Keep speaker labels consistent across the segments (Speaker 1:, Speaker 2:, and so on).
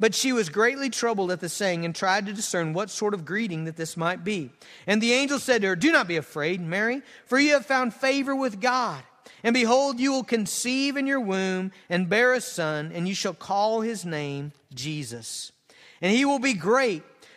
Speaker 1: But she was greatly troubled at the saying and tried to discern what sort of greeting that this might be. And the angel said to her, Do not be afraid, Mary, for you have found favor with God. And behold, you will conceive in your womb and bear a son, and you shall call his name Jesus. And he will be great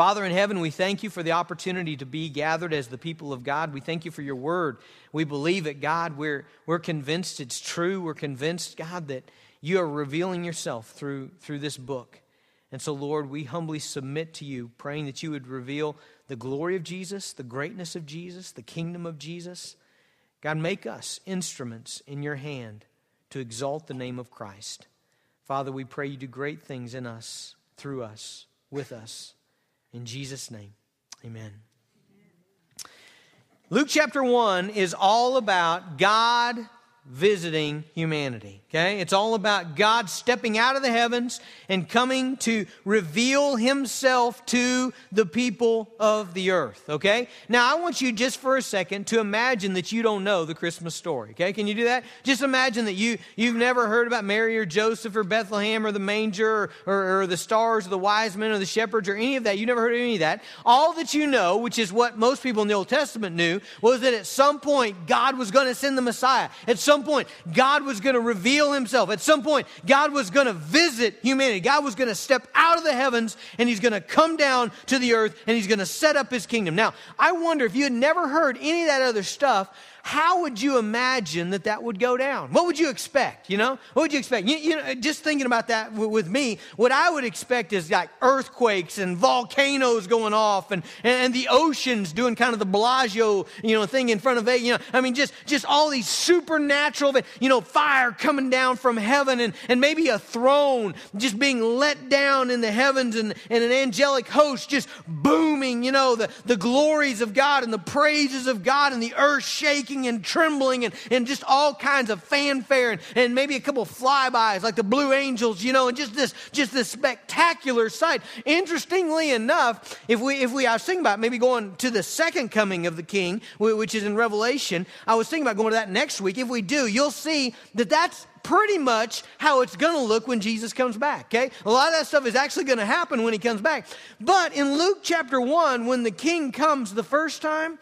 Speaker 1: Father in heaven, we thank you for the opportunity to be gathered as the people of God. We thank you for your word. We believe it, God. We're, we're convinced it's true. We're convinced, God, that you are revealing yourself through, through this book. And so, Lord, we humbly submit to you, praying that you would reveal the glory of Jesus, the greatness of Jesus, the kingdom of Jesus. God, make us instruments in your hand to exalt the name of Christ. Father, we pray you do great things in us, through us, with us. In Jesus' name, amen. Luke chapter 1 is all about God visiting humanity. Okay? It's all about God stepping out of the heavens and coming to reveal himself to the people of the earth. Okay? Now, I want you just for a second to imagine that you don't know the Christmas story. Okay? Can you do that? Just imagine that you, you've never heard about Mary or Joseph or Bethlehem or the manger or, or, or the stars or the wise men or the shepherds or any of that. You never heard of any of that. All that you know, which is what most people in the Old Testament knew, was that at some point God was going to send the Messiah. At some point, God was going to reveal reveal himself. At some point, God was going to visit humanity. God was going to step out of the heavens and he's going to come down to the earth and he's going to set up his kingdom. Now, I wonder if you had never heard any of that other stuff, how would you imagine that that would go down? What would you expect? You know, what would you expect? You, you know, just thinking about that w- with me, what I would expect is like earthquakes and volcanoes going off, and, and the oceans doing kind of the Bellagio, you know, thing in front of it. You know, I mean, just just all these supernatural, you know, fire coming down from heaven, and and maybe a throne just being let down in the heavens, and, and an angelic host just booming. You know, the the glories of God and the praises of God, and the earth shaking shaking and trembling and, and just all kinds of fanfare and, and maybe a couple flybys like the blue angels, you know, and just this just this spectacular sight. Interestingly enough, if we if we I was thinking about maybe going to the second coming of the king, which is in Revelation, I was thinking about going to that next week. If we do, you'll see that that's pretty much how it's going to look when Jesus comes back, okay? A lot of that stuff is actually going to happen when he comes back. But in Luke chapter 1, when the king comes the first time,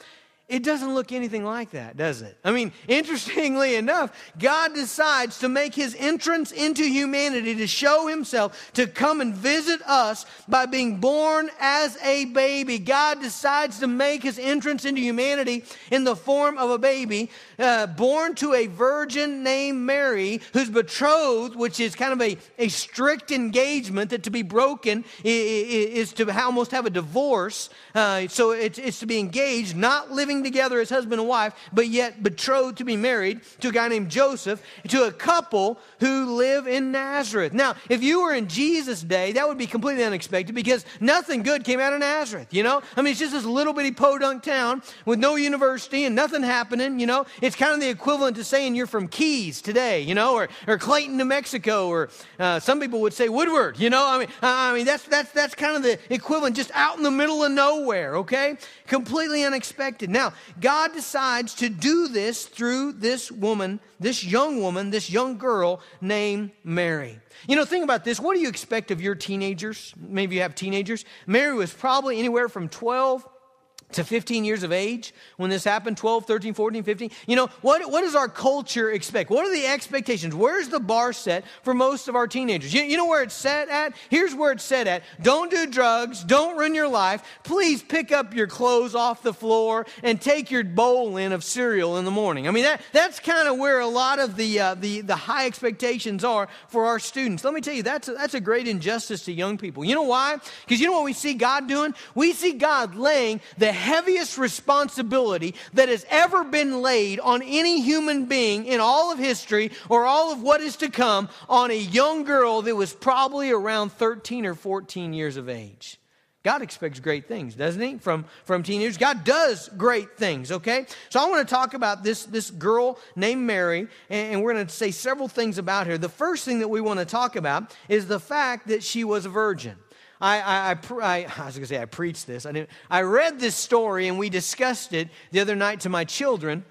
Speaker 1: it doesn't look anything like that, does it? I mean, interestingly enough, God decides to make his entrance into humanity to show himself, to come and visit us by being born as a baby. God decides to make his entrance into humanity in the form of a baby, uh, born to a virgin named Mary, who's betrothed, which is kind of a, a strict engagement that to be broken is, is to almost have a divorce. Uh, so it's, it's to be engaged, not living living together as husband and wife, but yet betrothed to be married to a guy named Joseph, to a couple who live in Nazareth. Now, if you were in Jesus' day, that would be completely unexpected because nothing good came out of Nazareth, you know? I mean, it's just this little bitty podunk town with no university and nothing happening, you know? It's kind of the equivalent to saying you're from Keyes today, you know, or, or Clayton, New Mexico, or uh, some people would say Woodward, you know? I mean, I mean that's, that's, that's kind of the equivalent, just out in the middle of nowhere, okay? Completely unexpected. Now, God decides to do this through this woman, this young woman, this young girl named Mary. You know, think about this. What do you expect of your teenagers? Maybe you have teenagers. Mary was probably anywhere from 12 to 15 years of age when this happened 12 13 14 15 you know what, what does our culture expect? What are the expectations? Where's the bar set for most of our teenagers? You, you know where it's set at? Here's where it's set at. Don't do drugs. Don't ruin your life. Please pick up your clothes off the floor and take your bowl in of cereal in the morning. I mean that, that's kind of where a lot of the, uh, the, the high expectations are for our students. Let me tell you that's a, that's a great injustice to young people. You know why? Because you know what we see god doing? We see god laying the heaviest responsibility that has ever been laid on any human being in all of history or all of what is to come on a young girl that was probably around 13 or 14 years of age. God expects great things, doesn't he? From, from teenagers. God does great things, okay? So I want to talk about this, this girl named Mary, and, and we're going to say several things about her. The first thing that we want to talk about is the fact that she was a virgin. I, I, I, I, was going to say I preached this. I, didn't, I read this story and we discussed it the other night to my children,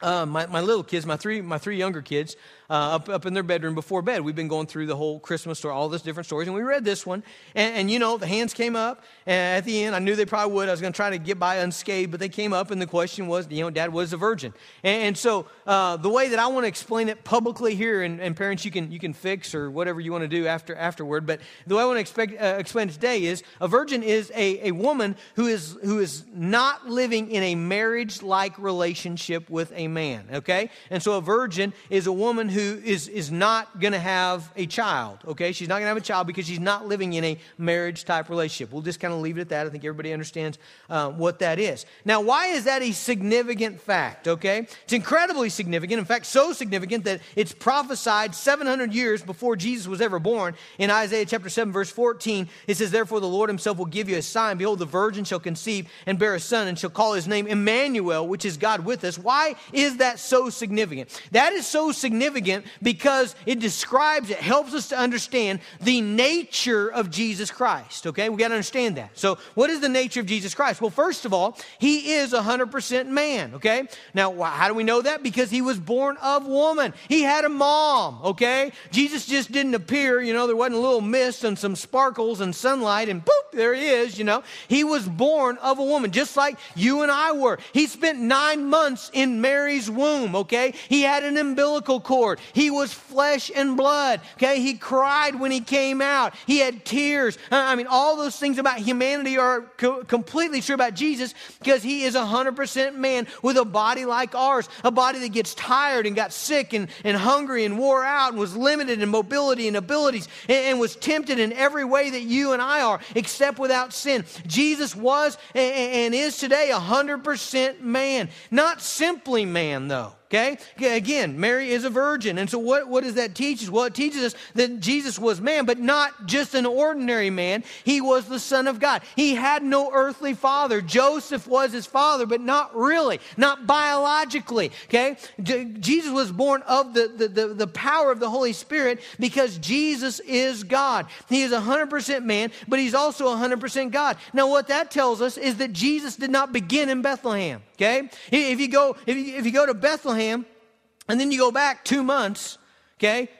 Speaker 1: uh, my, my little kids, my three, my three younger kids uh, up, up in their bedroom before bed. We've been going through the whole Christmas story, all these different stories, and we read this one. And, and, you know, the hands came up, and at the end, I knew they probably would. I was going to try to get by unscathed, but they came up, and the question was, you know, Dad was a virgin. And, and so uh, the way that I want to explain it publicly here, and, and, parents, you can, you can fix or whatever you want to do after afterward, but the way I want to expect, uh, explain it today is a virgin is a, a woman who is, who is not living in a marriage like relationship with a man, okay? And so a virgin is a woman who is, is not going to have a child, okay? She's not going to have a child because she's not living in a marriage type relationship. We'll just kind of leave it at that. I think everybody understands uh, what that is. Now, why is that a significant fact, okay? It's incredibly significant. In fact, so significant that it's prophesied 700 years before Jesus was ever born. In Isaiah chapter 7, verse 14, it says, Therefore the Lord himself will give you a sign. Behold, the virgin shall conceive and bear a son and shall call his name Emmanuel, which is God with us. Why is that so significant? That is so significant because it describes, it helps us to understand the nature of Jesus Christ. Okay, we got to understand that. So, what is the nature of Jesus Christ? Well, first of all, he is 100% man. Okay, now how do we know that? Because he was born of woman, he had a mom. Okay, Jesus just didn't appear, you know, there wasn't a little mist and some sparkles and sunlight, and boop, there he is, you know. He was born of a woman, just like you and I were. He spent nine months in Mary's womb, okay? He had an umbilical cord. He was flesh and blood. Okay, he cried when he came out. He had tears. Uh, I mean, all those things about humanity are co- completely true about Jesus because he is a 100% man with a body like ours, a body that gets tired and got sick and, and hungry and wore out and was limited in mobility and abilities and, and was tempted in every way that you and I are, except without sin. Jesus was and, and is today a 100% man, not simply man, though. Okay? Again, Mary is a virgin. And so what, what does that teach us? Well, it teaches us that Jesus was man, but not just an ordinary man. He was the Son of God. He had no earthly father. Joseph was his father, but not really, not biologically. Okay? Jesus was born of the, the, the, the power of the Holy Spirit because Jesus is God. He is 100% man, but he's also 100% God. Now, what that tells us is that Jesus did not begin in Bethlehem. Okay? If you go, if you, if you go to Bethlehem and then you go back two months, okay,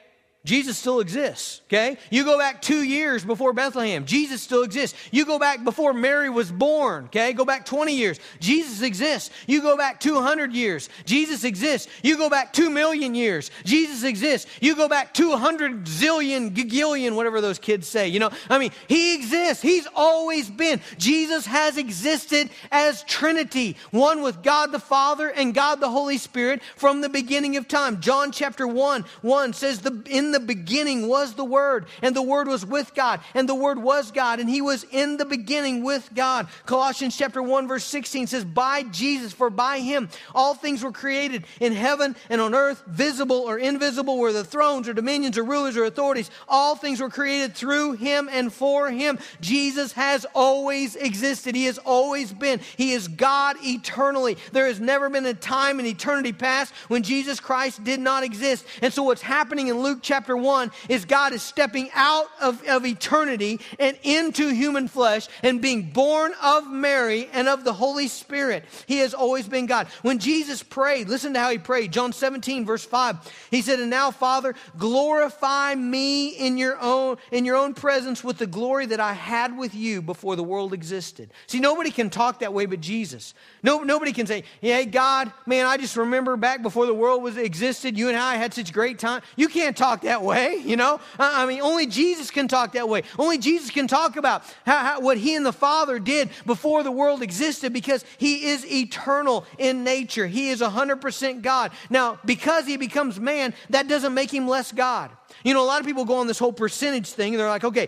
Speaker 1: Jesus still exists, okay? You go back two years before Bethlehem, Jesus still exists. You go back before Mary was born, okay? Go back 20 years, Jesus exists. You go back 200 years, Jesus exists. You go back 2 million years, Jesus exists. You go back 200 zillion, gigillion, whatever those kids say, you know? I mean, He exists. He's always been. Jesus has existed as Trinity, one with God the Father and God the Holy Spirit from the beginning of time. John chapter 1, 1 says, the, in the beginning was the Word, and the Word was with God, and the Word was God, and He was in the beginning with God. Colossians chapter 1, verse 16 says, By Jesus, for by Him all things were created in heaven and on earth, visible or invisible, where the thrones or dominions or rulers or authorities, all things were created through Him and for Him. Jesus has always existed. He has always been. He is God eternally. There has never been a time in eternity past when Jesus Christ did not exist. And so what's happening in Luke chapter chapter 1 is God is stepping out of, of eternity and into human flesh and being born of Mary and of the Holy Spirit. He has always been God. When Jesus prayed, listen to how he prayed. John 17, verse 5. He said, And now, Father, glorify me in your own in your own presence with the glory that I had with you before the world existed. See, nobody can talk that way but Jesus. No, nobody can say, Hey, God, man, I just remember back before the world was existed, you and I had such great time. You can't talk that way, you know? I mean, only Jesus can talk that way. Only Jesus can talk about how, how, what he and the Father did before the world existed because he is eternal in nature. He is 100% God. Now, because he becomes man, that doesn't make him less God. You know, a lot of people go on this whole percentage thing and they're like, okay,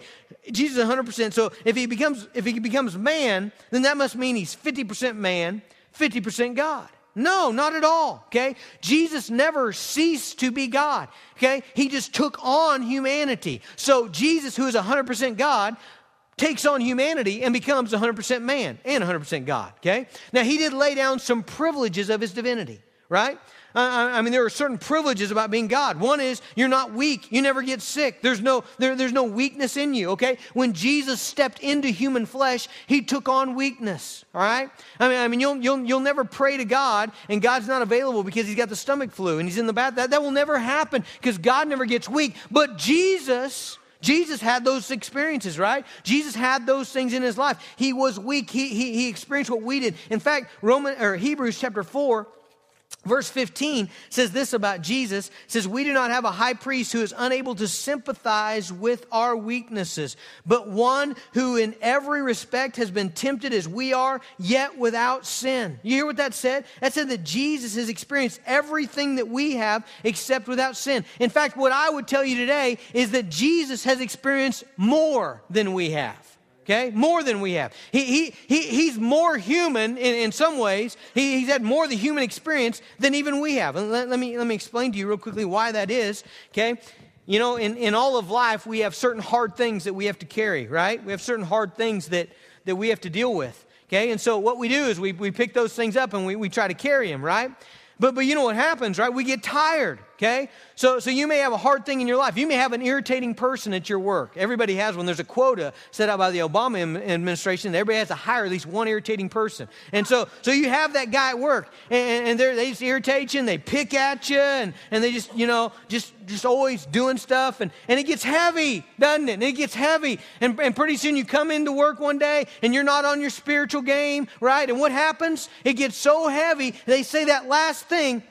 Speaker 1: Jesus is 100%. So if he becomes if he becomes man, then that must mean he's 50% man, 50% God. No, not at all. Okay? Jesus never ceased to be God. Okay? He just took on humanity. So Jesus, who is 100% God, takes on humanity and becomes 100% man and 100% God. Okay? Now, he did lay down some privileges of his divinity, right? I mean, there are certain privileges about being God. One is you're not weak. You never get sick. There's no, there, there's no weakness in you, okay? When Jesus stepped into human flesh, he took on weakness, all right? I mean, I mean you'll, you'll, you'll never pray to God and God's not available because he's got the stomach flu and he's in the bath. That, that will never happen because God never gets weak. But Jesus, Jesus had those experiences, right? Jesus had those things in his life. He was weak. He, he, he experienced what we did. In fact, Roman or Hebrews chapter 4 Verse 15 says this about Jesus says we do not have a high priest who is unable to sympathize with our weaknesses but one who in every respect has been tempted as we are yet without sin. You hear what that said? That said that Jesus has experienced everything that we have except without sin. In fact, what I would tell you today is that Jesus has experienced more than we have okay? More than we have. He, he, he, he's more human in, in some ways. He, he's had more of the human experience than even we have. And let, let, me, let me explain to you real quickly why that is, okay? You know, in, in all of life, we have certain hard things that we have to carry, right? We have certain hard things that, that we have to deal with, okay? And so what we do is we, we pick those things up and we, we try to carry them, right? But, but you know what happens, right? We get tired, okay? So, so you may have a hard thing in your life. You may have an irritating person at your work. Everybody has one. There's a quota set out by the Obama administration. Everybody has to hire at least one irritating person. And so, so you have that guy at work, and, and they just irritate you, and they pick at you, and, and they just, you know, just, just always doing stuff. And, and it gets heavy, doesn't it? And it gets heavy. And, and pretty soon you come into work one day, and you're not on your spiritual game, right? And what happens? It gets so heavy, they say that last thing,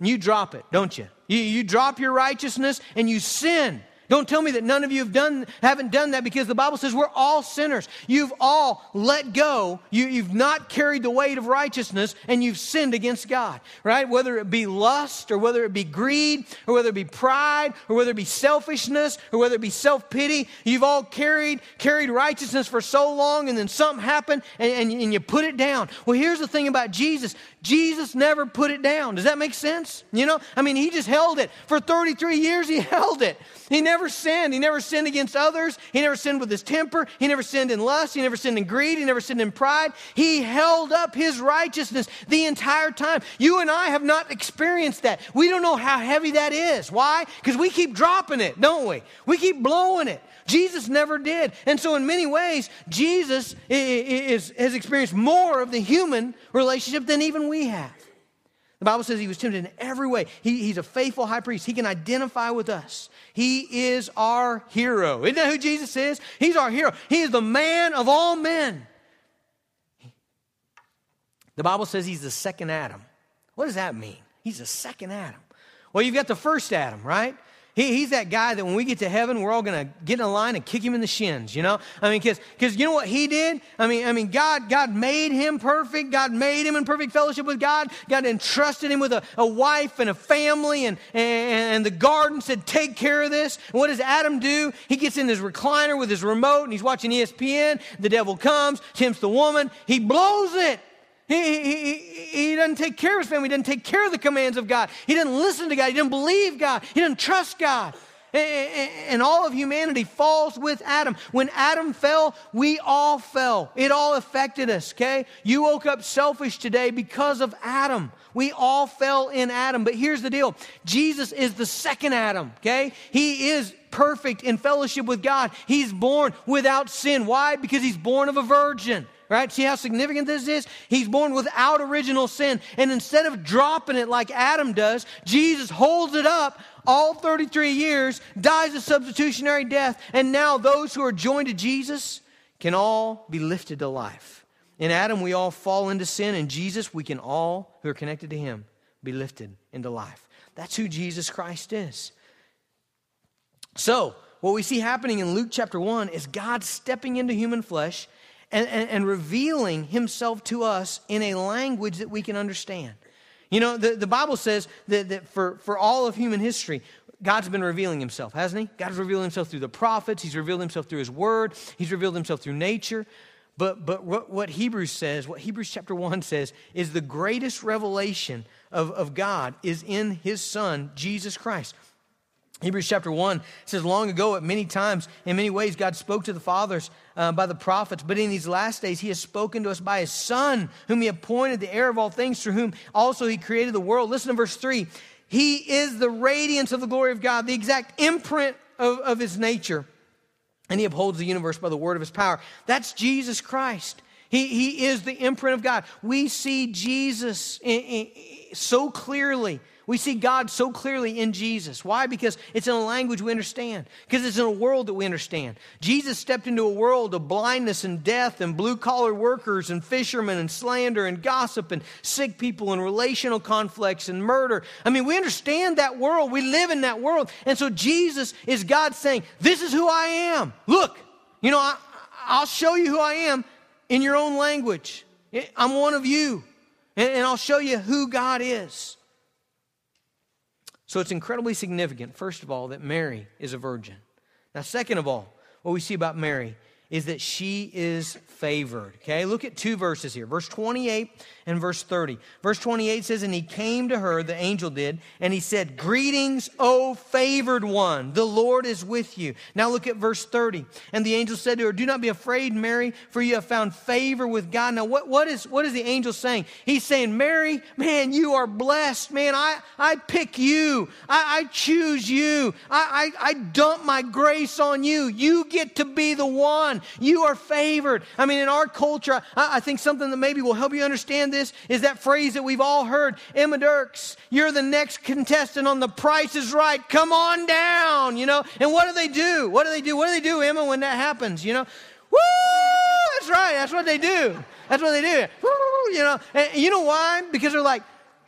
Speaker 1: you drop it, don't you? You, you drop your righteousness and you sin. Don't tell me that none of you have done, haven't done that because the Bible says we're all sinners. You've all let go. You, you've not carried the weight of righteousness and you've sinned against God, right? Whether it be lust or whether it be greed or whether it be pride or whether it be selfishness or whether it be self pity, you've all carried, carried righteousness for so long and then something happened and, and, and you put it down. Well, here's the thing about Jesus Jesus never put it down. Does that make sense? You know, I mean, he just held it. For 33 years, he held it. He never sinned. He never sinned against others. He never sinned with his temper. He never sinned in lust. He never sinned in greed. He never sinned in pride. He held up his righteousness the entire time. You and I have not experienced that. We don't know how heavy that is. Why? Because we keep dropping it, don't we? We keep blowing it. Jesus never did. And so, in many ways, Jesus is, is, has experienced more of the human relationship than even we have. The Bible says he was tempted in every way. He, he's a faithful high priest. He can identify with us. He is our hero. Isn't that who Jesus is? He's our hero. He is the man of all men. The Bible says he's the second Adam. What does that mean? He's the second Adam. Well, you've got the first Adam, right? He, he's that guy that when we get to heaven, we're all going to get in a line and kick him in the shins, you know? I mean, because you know what he did? I mean, I mean, God, God made him perfect. God made him in perfect fellowship with God. God entrusted him with a, a wife and a family, and, and, and the garden said, Take care of this. And what does Adam do? He gets in his recliner with his remote and he's watching ESPN. The devil comes, tempts the woman, he blows it. He, he, he, doesn't take care of his family. He doesn't take care of the commands of God. He doesn't listen to God. He doesn't believe God. He doesn't trust God. And all of humanity falls with Adam. When Adam fell, we all fell. It all affected us, okay? You woke up selfish today because of Adam. We all fell in Adam. But here's the deal Jesus is the second Adam, okay? He is perfect in fellowship with God. He's born without sin. Why? Because he's born of a virgin right? See how significant this is? He's born without original sin. And instead of dropping it like Adam does, Jesus holds it up all 33 years, dies a substitutionary death, and now those who are joined to Jesus can all be lifted to life. In Adam, we all fall into sin. In Jesus, we can all, who are connected to Him, be lifted into life. That's who Jesus Christ is. So, what we see happening in Luke chapter 1 is God stepping into human flesh and, and, and revealing Himself to us in a language that we can understand. You know, the, the Bible says that, that for, for all of human history, God's been revealing himself, hasn't he? God's revealed himself through the prophets, he's revealed himself through his word, he's revealed himself through nature. But, but what, what Hebrews says, what Hebrews chapter 1 says, is the greatest revelation of, of God is in his son, Jesus Christ. Hebrews chapter 1 says, Long ago, at many times, in many ways, God spoke to the fathers uh, by the prophets, but in these last days, He has spoken to us by His Son, whom He appointed the heir of all things, through whom also He created the world. Listen to verse 3. He is the radiance of the glory of God, the exact imprint of, of His nature, and He upholds the universe by the word of His power. That's Jesus Christ. He, he is the imprint of God. We see Jesus in, in, so clearly we see God so clearly in Jesus. Why? Because it's in a language we understand, because it's in a world that we understand. Jesus stepped into a world of blindness and death and blue collar workers and fishermen and slander and gossip and sick people and relational conflicts and murder. I mean, we understand that world. We live in that world. And so Jesus is God saying, This is who I am. Look, you know, I, I'll show you who I am in your own language. Eh, I'm one of you, and I'll show you who God is. So it's incredibly significant, first of all, that Mary is a virgin. Now, second of all, what we see about Mary is that she is favored. Okay, look at two verses here. Verse 28 and verse 30. Verse 28 says, And he came to her, the angel did, and he said, Greetings, O favored one, the Lord is with you. Now look at verse 30. And the angel said to her, Do not be afraid, Mary, for you have found favor with God. Now, what, what, is, what is the angel saying? He's saying, Mary, man, you are blessed. Man, I, I pick you. I, I choose you. I, I, I dump my grace on you. You get to be the one. You are favored. I mean, in our culture, I, I think something that maybe will help you understand this is that phrase that we've all heard Emma Dirks, you're the next contestant on The Price is Right. Come on down, you know. And what do they do? What do they do? What do they do, Emma, when that happens, you know? Woo! That's right. That's what they do. That's what they do. Woo! You know, and you know why? Because they're like,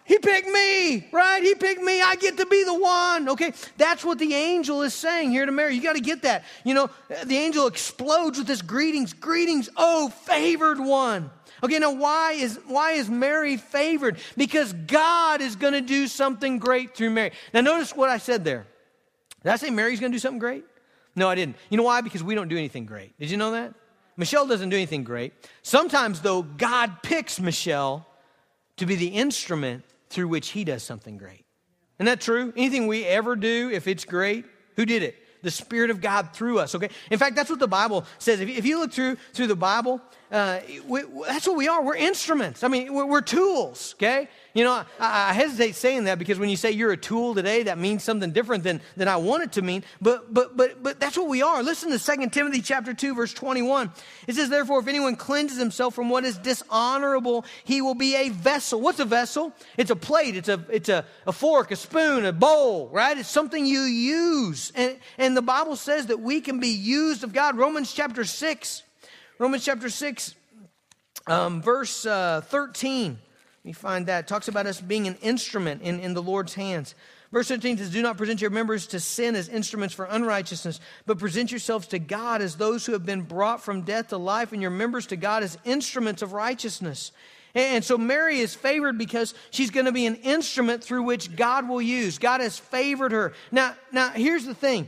Speaker 1: he picked me, right? He picked me. I get to be the one. Okay. That's what the angel is saying here to Mary. You got to get that. You know, the angel explodes with this greetings. Greetings, oh, favored one. Okay, now why is why is Mary favored? Because God is going to do something great through Mary. Now notice what I said there. Did I say Mary's going to do something great? No, I didn't. You know why? Because we don't do anything great. Did you know that? Michelle doesn't do anything great. Sometimes though, God picks Michelle to be the instrument through which he does something great. Isn't that true? Anything we ever do, if it's great, who did it? The Spirit of God through us, okay? In fact, that's what the Bible says. If, you look through, through the Bible, uh, we, that's what we are. We're instruments. I mean, we're, we're tools, okay? You know, I, I, hesitate saying that because when you say you're a tool today, that means something different than, than I want it to mean. But, but, but, but that's what we are. Listen to 2 Timothy chapter 2, verse 21. It says, Therefore, if anyone cleanses himself from what is dishonorable, he will be a vessel. What's a vessel? It's a plate, it's a, it's a, a fork, a spoon, a bowl, right? It's something you use. And, and the Bible says that we can be used of God. Romans chapter 6, Romans chapter 6, um, verse uh, 13. Let me find that. Talks about us being an instrument in, in the Lord's hands. Verse 13 says, Do not present your members to sin as instruments for unrighteousness, but present yourselves to God as those who have been brought from death to life, and your members to God as instruments of righteousness. And so Mary is favored because she's going to be an instrument through which God will use. God has favored her. Now, now here's the thing.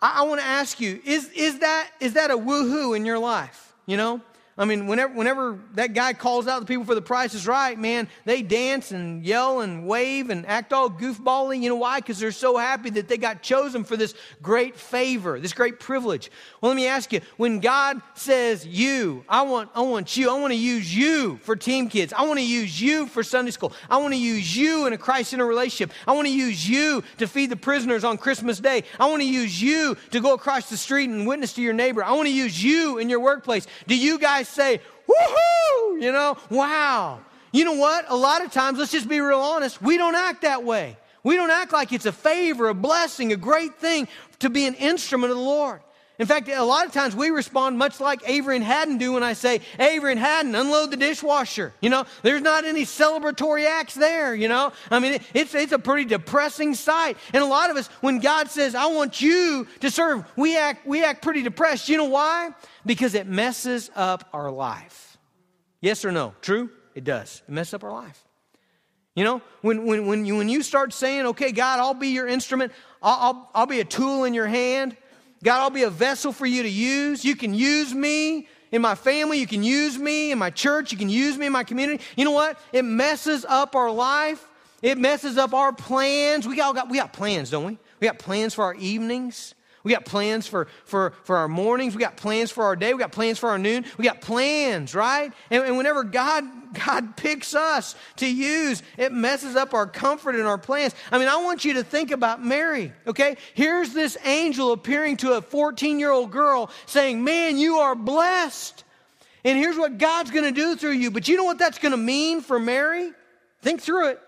Speaker 1: I, I want to ask you, is, is, that, is that a woohoo in your life? You know? I mean, whenever, whenever that guy calls out the people for the price is right, man, they dance and yell and wave and act all goofbally. You know why? Because they're so happy that they got chosen for this great favor, this great privilege. Well, let me ask you, when God says you, I want, I want you, I want to use you for team kids. I want to use you for Sunday school. I want to use you in a Christ-centered relationship. I want to use you to feed the prisoners on Christmas Day. I want to use you to go across the street and witness to your neighbor. I want to use you in your workplace. Do you guys say, woohoo, you know, wow. You know what? A lot of times, let's just be real honest, we don't act that way. We don't act like it's a favor, a blessing, a great thing to be an instrument of the Lord. In fact, a lot of times we respond much like Avery and Haddon do when I say, Avery and Haddon, unload the dishwasher. You know, there's not any celebratory acts there, you know. I mean, it's, it's a pretty depressing sight. And a lot of us, when God says, I want you to serve, we act, we act pretty depressed. You know why? Because it messes up our life. Yes or no? True? It does. It messes up our life. You know, when, when, when, you, when you start saying, okay, God, I'll be your instrument, I'll, I'll, I'll be a tool in your hand, God, I'll be a vessel for you to use. You can use me in my family. You can use me in my church. You can use me in my community. You know what? It messes up our life. It messes up our plans. We all got, we got plans, don't we? We got plans for our evenings. We got plans for, for, for our mornings. We got plans for our day. We got plans for our noon. We got plans, right? And, and whenever God, God picks us to use, it messes up our comfort and our plans. I mean, I want you to think about Mary, okay? Here's this angel appearing to a 14 year old girl saying, Man, you are blessed. And here's what God's going to do through you. But you know what that's going to mean for Mary? Think through it.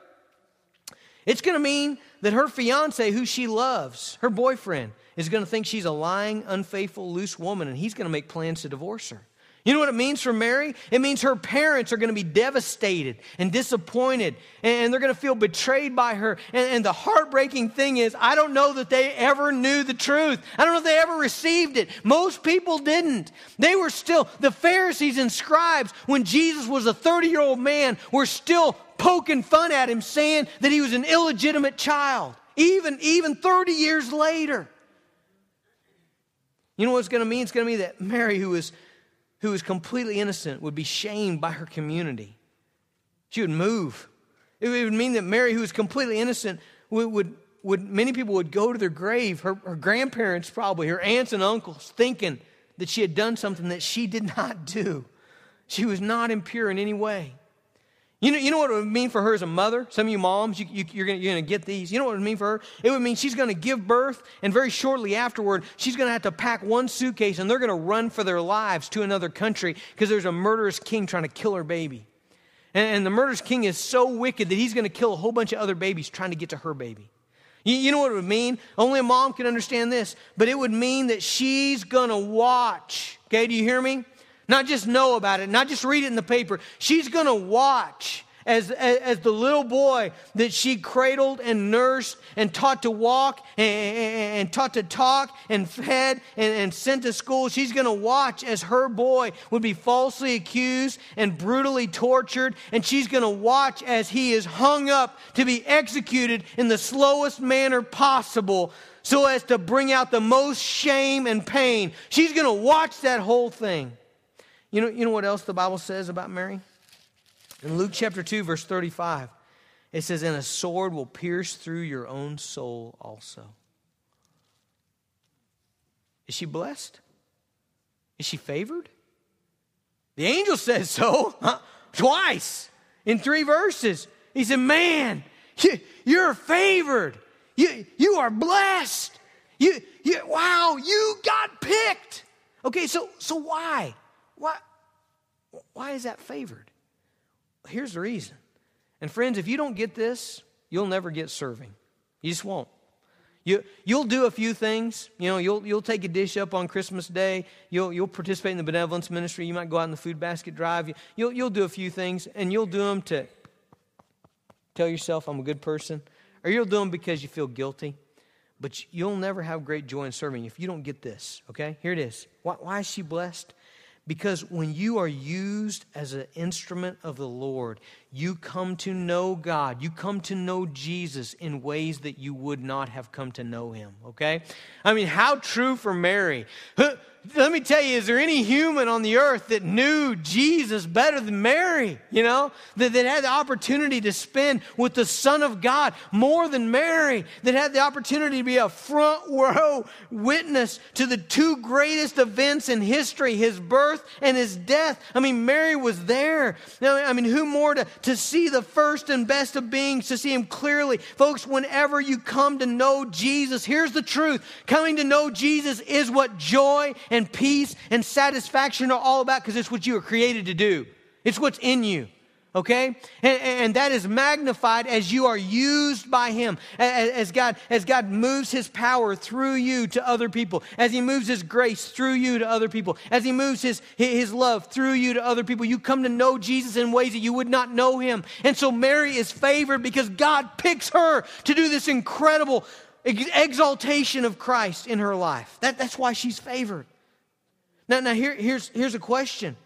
Speaker 1: It's going to mean that her fiance, who she loves, her boyfriend, is going to think she's a lying, unfaithful, loose woman, and he's going to make plans to divorce her. You know what it means for Mary? It means her parents are going to be devastated and disappointed, and they're going to feel betrayed by her. And, the heartbreaking thing is, I don't know that they ever knew the truth. I don't know if they ever received it. Most people didn't. They were still, the Pharisees and scribes, when Jesus was a 30 year old man, were still poking fun at him, saying that he was an illegitimate child, even, even 30 years later. You know what it's going to mean? It's going to mean that Mary, who was, who was completely innocent, would be shamed by her community. She would move. It would mean that Mary, who was completely innocent, would, would, would many people would go to their grave, her, her grandparents probably, her aunts and uncles, thinking that she had done something that she did not do. She was not impure in any way. You know, you know what it would mean for her as a mother? Some of you moms, you, you, you're going to get these. You know what it would mean for her? It would mean she's going to give birth, and very shortly afterward, she's going to have to pack one suitcase, and they're going to run for their lives to another country because there's a murderous king trying to kill her baby. And, and the murderous king is so wicked that he's going to kill a whole bunch of other babies trying to get to her baby. You, you know what it would mean? Only a mom can understand this, but it would mean that she's going to watch. Okay, do you hear me? Not just know about it, not just read it in the paper. She's going to watch as, as, as, the little boy that she cradled and nursed and taught to walk and, and, taught to talk and fed and, and sent to school. She's going to watch as her boy would be falsely accused and brutally tortured. And she's going to watch as he is hung up to be executed in the slowest manner possible so as to bring out the most shame and pain. She's going to watch that whole thing. You know, you know what else the Bible says about Mary? In Luke chapter 2, verse 35, it says, And a sword will pierce through your own soul also. Is she blessed? Is she favored? The angel says so huh? twice in three verses. He said, Man, you, are favored. You, you are blessed. You, you, wow, you got picked. Okay, so, so why? Why, why is that favored? Here's the reason. And friends, if you don't get this, you'll never get serving. You just won't. You, you'll do a few things. You know, you'll, you'll take a dish up on Christmas Day. You'll, you'll participate in the benevolence ministry. You might go out in the food basket drive. You'll, you'll do a few things, and you'll do them to tell yourself, I'm a good person. Or you'll do them because you feel guilty. But you'll never have great joy in serving if you don't get this, okay? Here it is. Why, why is she blessed? Because when you are used as an instrument of the Lord, you come to know God. You come to know Jesus in ways that you would not have come to know him, okay? I mean, how true for Mary. Let me tell you, is there any human on the earth that knew Jesus better than Mary? You know, that, that had the opportunity to spend with the Son of God more than Mary, that had the opportunity to be a front row witness to the two greatest events in history, his birth and his death. I mean, Mary was there. Now, I mean, who more to, to see the first and best of beings, to see him clearly? Folks, whenever you come to know Jesus, here's the truth coming to know Jesus is what joy and peace and satisfaction are all about because it's what you were created to do. It's what's in you. Okay? And, and, that is magnified as you are used by Him. As God, as God moves His power through you to other people. As He moves His grace through you to other people. As He moves His, His love through you to other people. You come to know Jesus in ways that you would not know Him. And so Mary is favored because God picks her to do this incredible exaltation of Christ in her life. That, that's why she's favored. Now, now here, here's, here's a question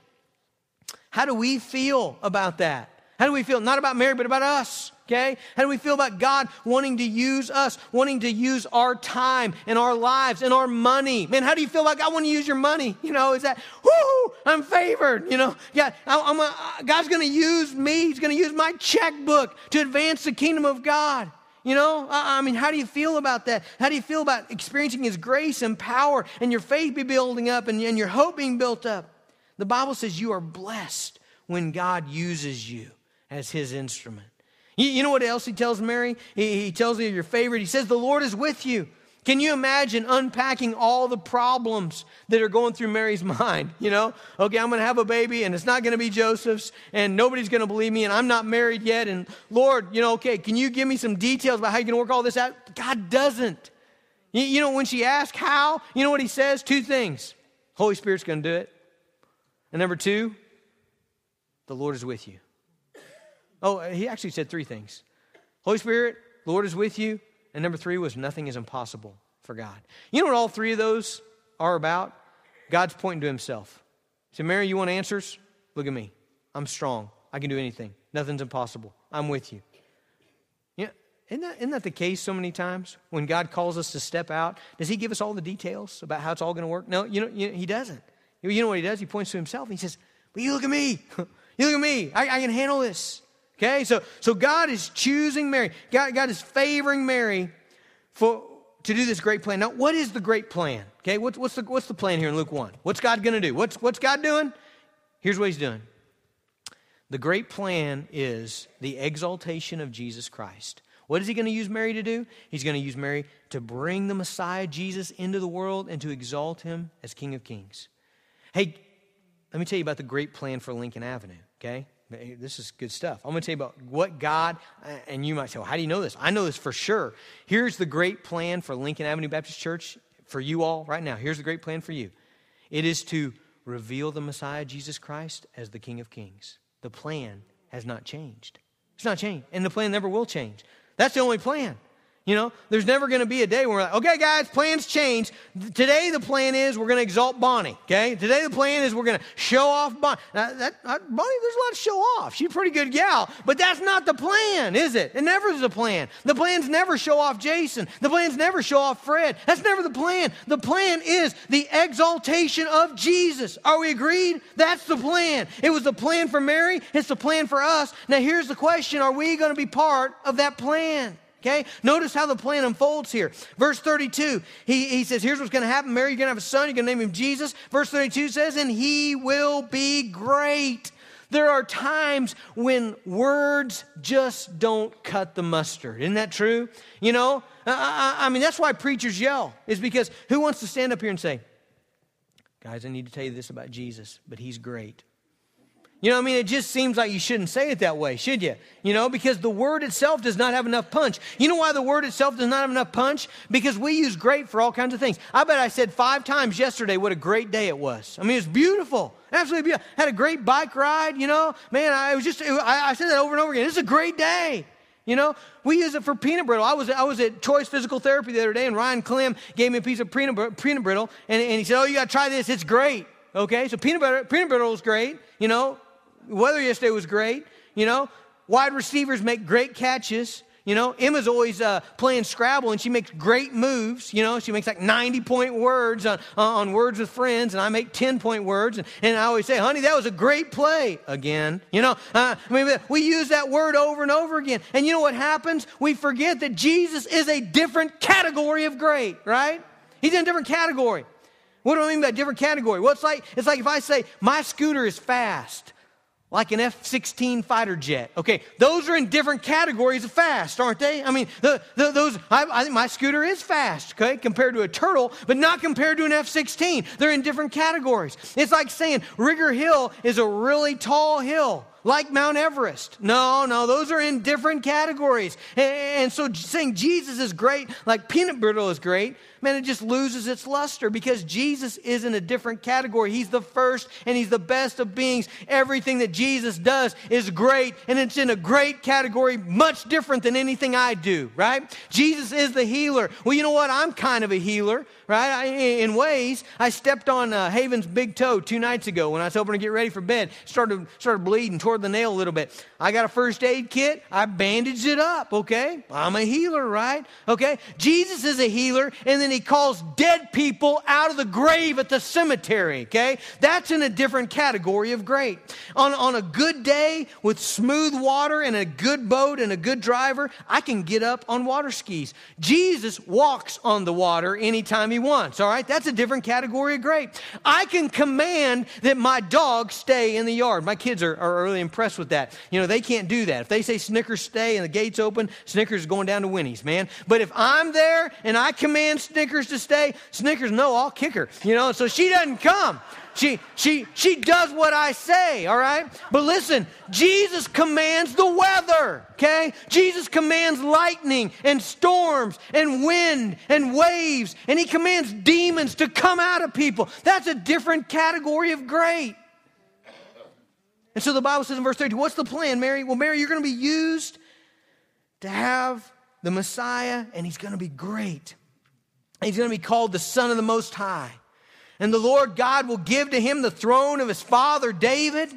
Speaker 1: How do we feel about that? How do we feel? Not about Mary, but about us. Okay? How do we feel about God wanting to use us, wanting to use our time and our lives and our money? Man, how do you feel about God wanting to use your money? You know, is that, whoo, I'm favored. You know, yeah, I, God's going to use me. He's going to use my checkbook to advance the kingdom of God. You know, uh-uh, I, mean, how do you feel about that? How do you feel about experiencing His grace and power and your faith be building up and, and your hope being built up? The Bible says you are blessed when God uses you as His instrument. You, you know what else He tells Mary? He, he tells her your favorite. He says, The Lord is with you. Can you imagine unpacking all the problems that are going through Mary's mind? You know, okay, I'm going to have a baby and it's not going to be Joseph's and nobody's going to believe me and I'm not married yet. And Lord, you know, okay, can you give me some details about how going to work all this out? God doesn't. You, you know, when she asks how, you know what he says? Two things Holy Spirit's going to do it. And number two, the Lord is with you. Oh, he actually said three things Holy Spirit, Lord is with you, and number three was nothing is impossible for God. You know what all three of those are about? God's pointing to himself. So, Mary, you want answers? Look at me. I'm strong. I can do anything. Nothing's impossible. I'm with you. Yeah, isn't that, isn't that the case so many times? When God calls us to step out, does He give us all the details about how it's all going to work? No, you know, you know, He doesn't. You know what He does? He points to Himself and He says, But you look at me. you look at me. I, I can handle this. Okay, so, so God is choosing Mary. God, God is favoring Mary for, to do this great plan. Now, what is the great plan? Okay, what's, what's, the, what's the plan here in Luke 1? What's God going to do? What's, what's God doing? Here's what he's doing. The great plan is the exaltation of Jesus Christ. What is he going to use Mary to do? He's going to use Mary to bring the Messiah, Jesus, into the world and to exalt him as King of Kings. Hey, let me tell you about the great plan for Lincoln Avenue, okay? This is good stuff. I'm going to tell you about what God, uh, and you might say, well, how do you know this? I know this for sure. Here's the great plan for Lincoln Avenue Baptist Church for you all right now. Here's the great plan for you it is to reveal the Messiah, Jesus Christ, as the King of Kings. The plan has not changed. It's not changed, and the plan never will change. That's the only plan. You know, there's never going to be a day where we're like, okay, guys, plans change. Today the plan is we're going to exalt Bonnie. Okay, today the plan is we're going to show off Bonnie. Now, that, uh, Bonnie, there's a lot to show off. She's a pretty good gal, but that's not the plan, is it? It never is a plan. The plans never show off Jason. The plans never show off Fred. That's never the plan. The plan is the exaltation of Jesus. Are we agreed? That's the plan. It was the plan for Mary. It's the plan for us. Now here's the question: Are we going to be part of that plan? Okay? Notice how the plan unfolds here. Verse 32, he, he says, Here's what's going to happen. Mary, you're going to have a son. You're going to name him Jesus. Verse 32 says, And he will be great. There are times when words just don't cut the mustard. Isn't that true? You know, I, I, I mean, that's why preachers yell, is because who wants to stand up here and say, Guys, I need to tell you this about Jesus, but he's great. You know I mean? It just seems like you shouldn't say it that way, should you? You know, because the word itself does not have enough punch. You know why the word itself does not have enough punch? Because we use great for all kinds of things. I bet I said five times yesterday what a great day it was. I mean, it's beautiful. Absolutely beautiful. Had a great bike ride, you know. Man, I was just, I, I said that over and over again. It's a great day. You know, we use it for peanut brittle. I was, I was at Choice Physical Therapy the other day, and Ryan Clem gave me a piece of peanut, peanut brittle, and, and he said, Oh, you got to try this. It's great. Okay, so peanut, butter, peanut brittle is great. You know, weather yesterday was great. You know, wide receivers make great catches. You know, Emma's always uh, playing Scrabble and she makes great moves. You know, she makes like 90 point words on, on words with friends, and I make 10 point words. And, and I always say, honey, that was a great play again. You know, uh, I mean, we use that word over and over again. And you know what happens? We forget that Jesus is a different category of great, right? He's in a different category. What do I mean by different category? Well, it's like, it's like if I say, my scooter is fast like an F 16 fighter jet. Okay, those are in different categories of fast, aren't they? I mean, the, the, those, I, I, think my scooter is fast, okay, compared to a turtle, but not compared to an F 16. They're in different categories. It's like saying Rigger Hill is a really tall hill like Mount Everest. No, no, those are in different categories. And so saying Jesus is great, like peanut brittle is great, man, it just loses its luster because Jesus is in a different category. He's the first and he's the best of beings. Everything that Jesus does is great and it's in a great category, much different than anything I do, right? Jesus is the healer. Well, you know what? I'm kind of a healer, right? I, in ways, I stepped on uh, Haven's big toe two nights ago when I was hoping to get ready for bed. Started, started bleeding, toward the nail a little bit. I got a first aid kit. I bandaged it up, okay? I'm a healer, right? Okay? Jesus is a healer, and then he calls dead people out of the grave at the cemetery, okay? That's in a different category of great. On, on a good day with smooth water and a good boat and a good driver, I can get up on water skis. Jesus walks on the water anytime he wants, all right? That's a different category of great. I can command that my dog stay in the yard. My kids are, are really impressed with that. You know, they can't do that. If they say Snickers stay and the gate's open, Snickers is going down to Winnie's, man. But if I'm there and I command Snickers to stay? Snickers, no, I'll kick her. You know, so she doesn't come. She, she, she does what I say, all right? But listen, Jesus commands the weather, okay? Jesus commands lightning and storms and wind and waves, and he commands demons to come out of people. That's a different category of great. And so the Bible says in verse 30, what's the plan, Mary? Well, Mary, you're going to be used to have the Messiah, and he's going to be great. He's going to be called the Son of the Most High. And the Lord God will give to him the throne of his father David.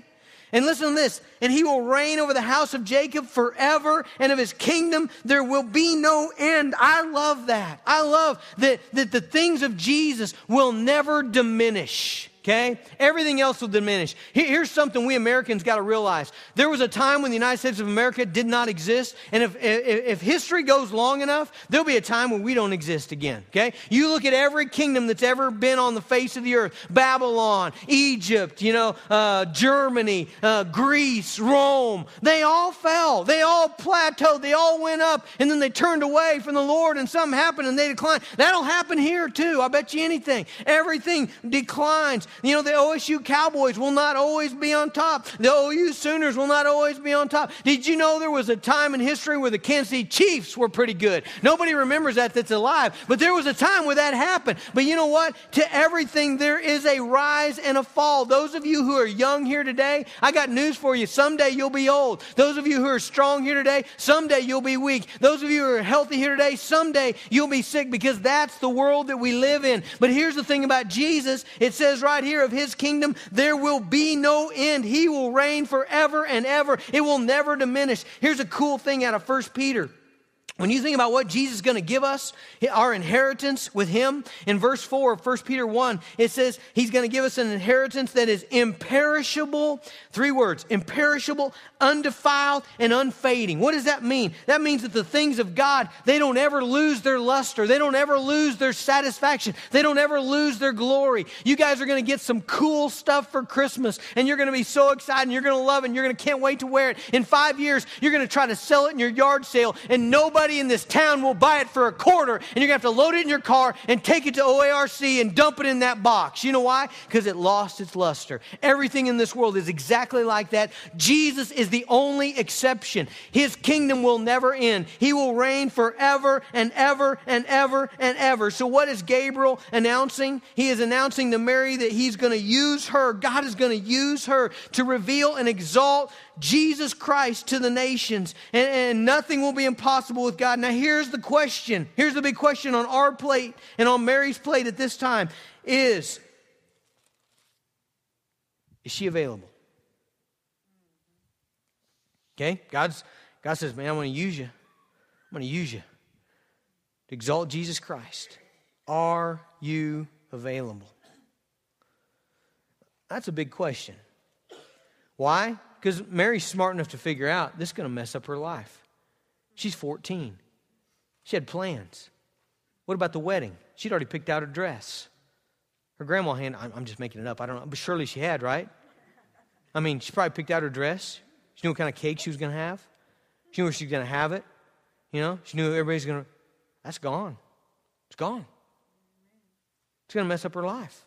Speaker 1: And listen to this, and he will reign over the house of Jacob forever, and of his kingdom there will be no end. I love that. I love that, that the things of Jesus will never diminish okay? Everything else will diminish. Here's something we Americans got to realize. There was a time when the United States of America did not exist, and if, if, if, history goes long enough, there'll be a time when we don't exist again, okay? You look at every kingdom that's ever been on the face of the earth Babylon, Egypt, you know, uh, Germany, uh, Greece, Rome. They all fell. They all plateaued. They all went up, and then they turned away from the Lord, and something happened, and they declined. That'll happen here, too. I bet you anything. Everything declines. You know, the OSU Cowboys will not always be on top. The OU Sooners will not always be on top. Did you know there was a time in history where the Kansas City Chiefs were pretty good? Nobody remembers that that's alive, but there was a time where that happened. But you know what? To everything, there is a rise and a fall. Those of you who are young here today, I got news for you. Someday you'll be old. Those of you who are strong here today, someday you'll be weak. Those of you who are healthy here today, someday you'll be sick because that's the world that we live in. But here's the thing about Jesus it says right here of his kingdom, there will be no end. He will reign forever and ever. It will never diminish. Here's a cool thing out of First Peter. When you think about what Jesus is going to give us, our inheritance with Him, in verse 4 of 1 Peter 1, it says He's going to give us an inheritance that is imperishable. Three words imperishable, undefiled, and unfading. What does that mean? That means that the things of God, they don't ever lose their luster. They don't ever lose their satisfaction. They don't ever lose their glory. You guys are going to get some cool stuff for Christmas, and you're going to be so excited, and you're going to love it, and you're going to can't wait to wear it. In five years, you're going to try to sell it in your yard sale, and nobody in this town will buy it for a quarter, and you're to have to load it in your car and take it to OARC and dump it in that box. You know why? Because it lost its luster. Everything in this world is exactly like that. Jesus is the only exception. His kingdom will never end, He will reign forever and ever and ever and ever. So, what is Gabriel announcing? He is announcing to Mary that He's to use her, God is to use her to reveal and exalt Jesus Christ to the nations, and, and, nothing will be impossible with God. Now, here's the question. Here's the big question on our plate and on Mary's plate at this time is Is she available? Okay? God's, God says, man, I'm going to use you. I'm going to use you to exalt Jesus Christ. Are you available? That's a big question. Why? Because Mary's smart enough to figure out this is going to mess up her life. She's 14. She had plans. What about the wedding? She'd already picked out her dress. Her grandma hand, I'm just making it up, I don't know, but surely she had, right? I mean, she probably picked out her dress. She knew what kind of cake she was going to have. She knew where she was going to have it. You know, she knew everybody's going to. That's gone. It's gone. It's going to mess up her life.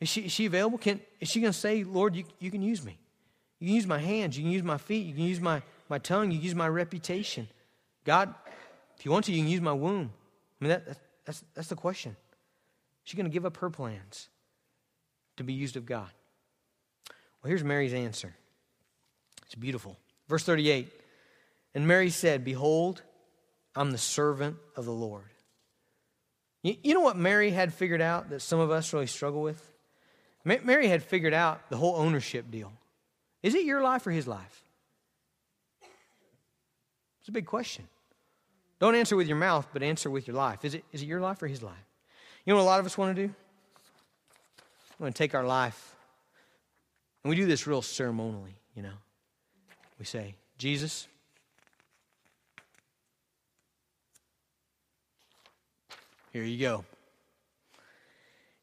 Speaker 1: Is she, is she available? Can, is she going to say, Lord, you, you can use me? You can use my hands. You can use my feet. You can use my, my tongue. You can use my reputation. God, if you want to, you can use my womb. I mean, that, that's, that's the question. Is she going to give up her plans to be used of God. Well, here's Mary's answer. It's beautiful. Verse 38 And Mary said, Behold, I'm the servant of the Lord. You, you know what Mary had figured out that some of us really struggle with? Mary had figured out the whole ownership deal. Is it your life or his life? It's a big question. Don't answer with your mouth, but answer with your life. Is it, is it your life or his life? You know what a lot of us want to do? We want to take our life, and we do this real ceremonially, you know. We say, Jesus, here you go.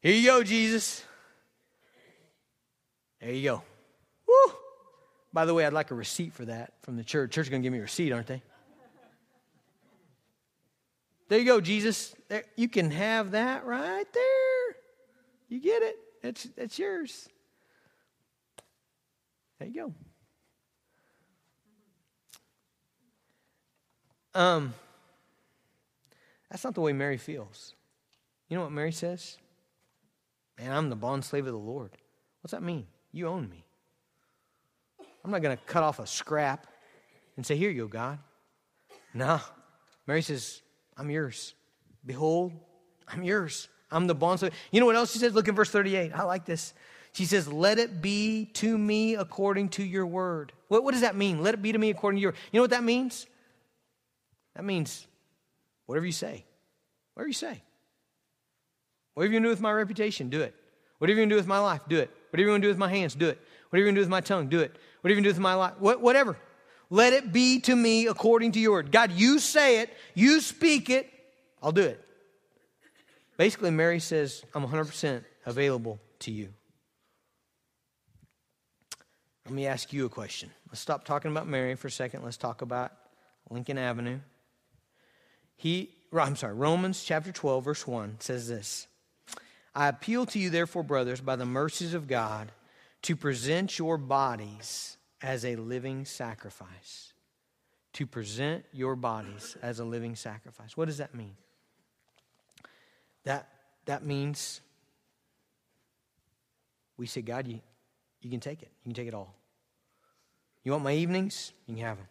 Speaker 1: Here you go, Jesus. There you go. Woo! By the way, I'd like a receipt for that from the church. Church is going to give me a receipt, aren't they? There you go, Jesus. There, you can have that right there. You get it. It's, it's yours. There you go. Um, that's not the way Mary feels. You know what Mary says? Man, I'm the bond slave of the Lord. What's that mean? You own me. I'm not going to cut off a scrap and say, Here you go, God. No. Mary says, I'm yours. Behold, I'm yours. I'm the bond. You know what else she says? Look at verse 38. I like this. She says, Let it be to me according to your word. What, what does that mean? Let it be to me according to your You know what that means? That means whatever you say. Whatever you say. Whatever you do with my reputation, do it. Whatever you do with my life, do it. Whatever you want to do with my hands, do it. Whatever you want to do with my tongue, do it. Whatever you want to do with my life, whatever. Let it be to me according to your word. God, you say it, you speak it, I'll do it. Basically, Mary says, I'm 100% available to you. Let me ask you a question. Let's stop talking about Mary for a second. Let's talk about Lincoln Avenue. He, I'm sorry, Romans chapter 12, verse 1 says this I appeal to you, therefore, brothers, by the mercies of God, to present your bodies as a living sacrifice. To present your bodies as a living sacrifice. What does that mean? That, that means we say, God, you, you can take it. You can take it all. You want my evenings? You can have them.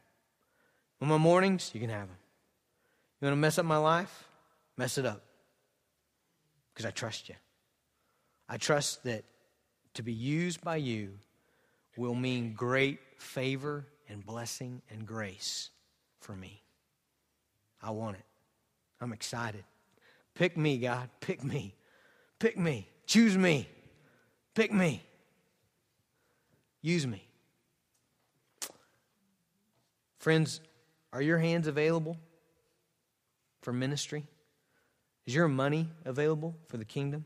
Speaker 1: You want my mornings? You can have them. You want to mess up my life? Mess it up. Because I trust you. I trust that to be used by you will mean great favor and blessing and grace for me. I want it. I'm excited. Pick me, God. Pick me. Pick me. Choose me. Pick me. Use me. Friends, are your hands available for ministry? Is your money available for the kingdom?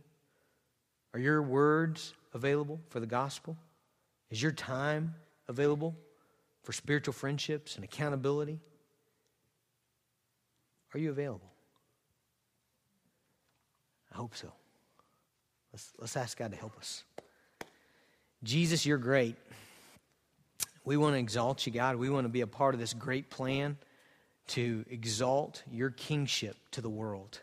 Speaker 1: Are your words available for the gospel? Is your time available for spiritual friendships and accountability? Are you available? I hope so. Let's, let's ask God to help us. Jesus, you're great. We want to exalt you, God. We want to be a part of this great plan to exalt your kingship to the world.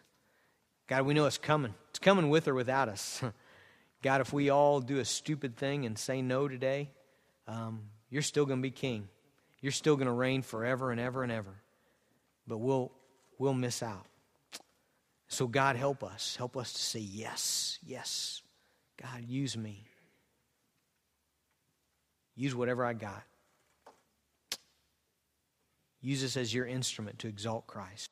Speaker 1: God, we know it's coming. It's coming with or without us. God, if we all do a stupid thing and say no today, um, you're still going to be king. You're still going to reign forever and ever and ever. But we'll, we'll miss out. So, God, help us. Help us to say yes, yes. God, use me. Use whatever I got. Use us as your instrument to exalt Christ.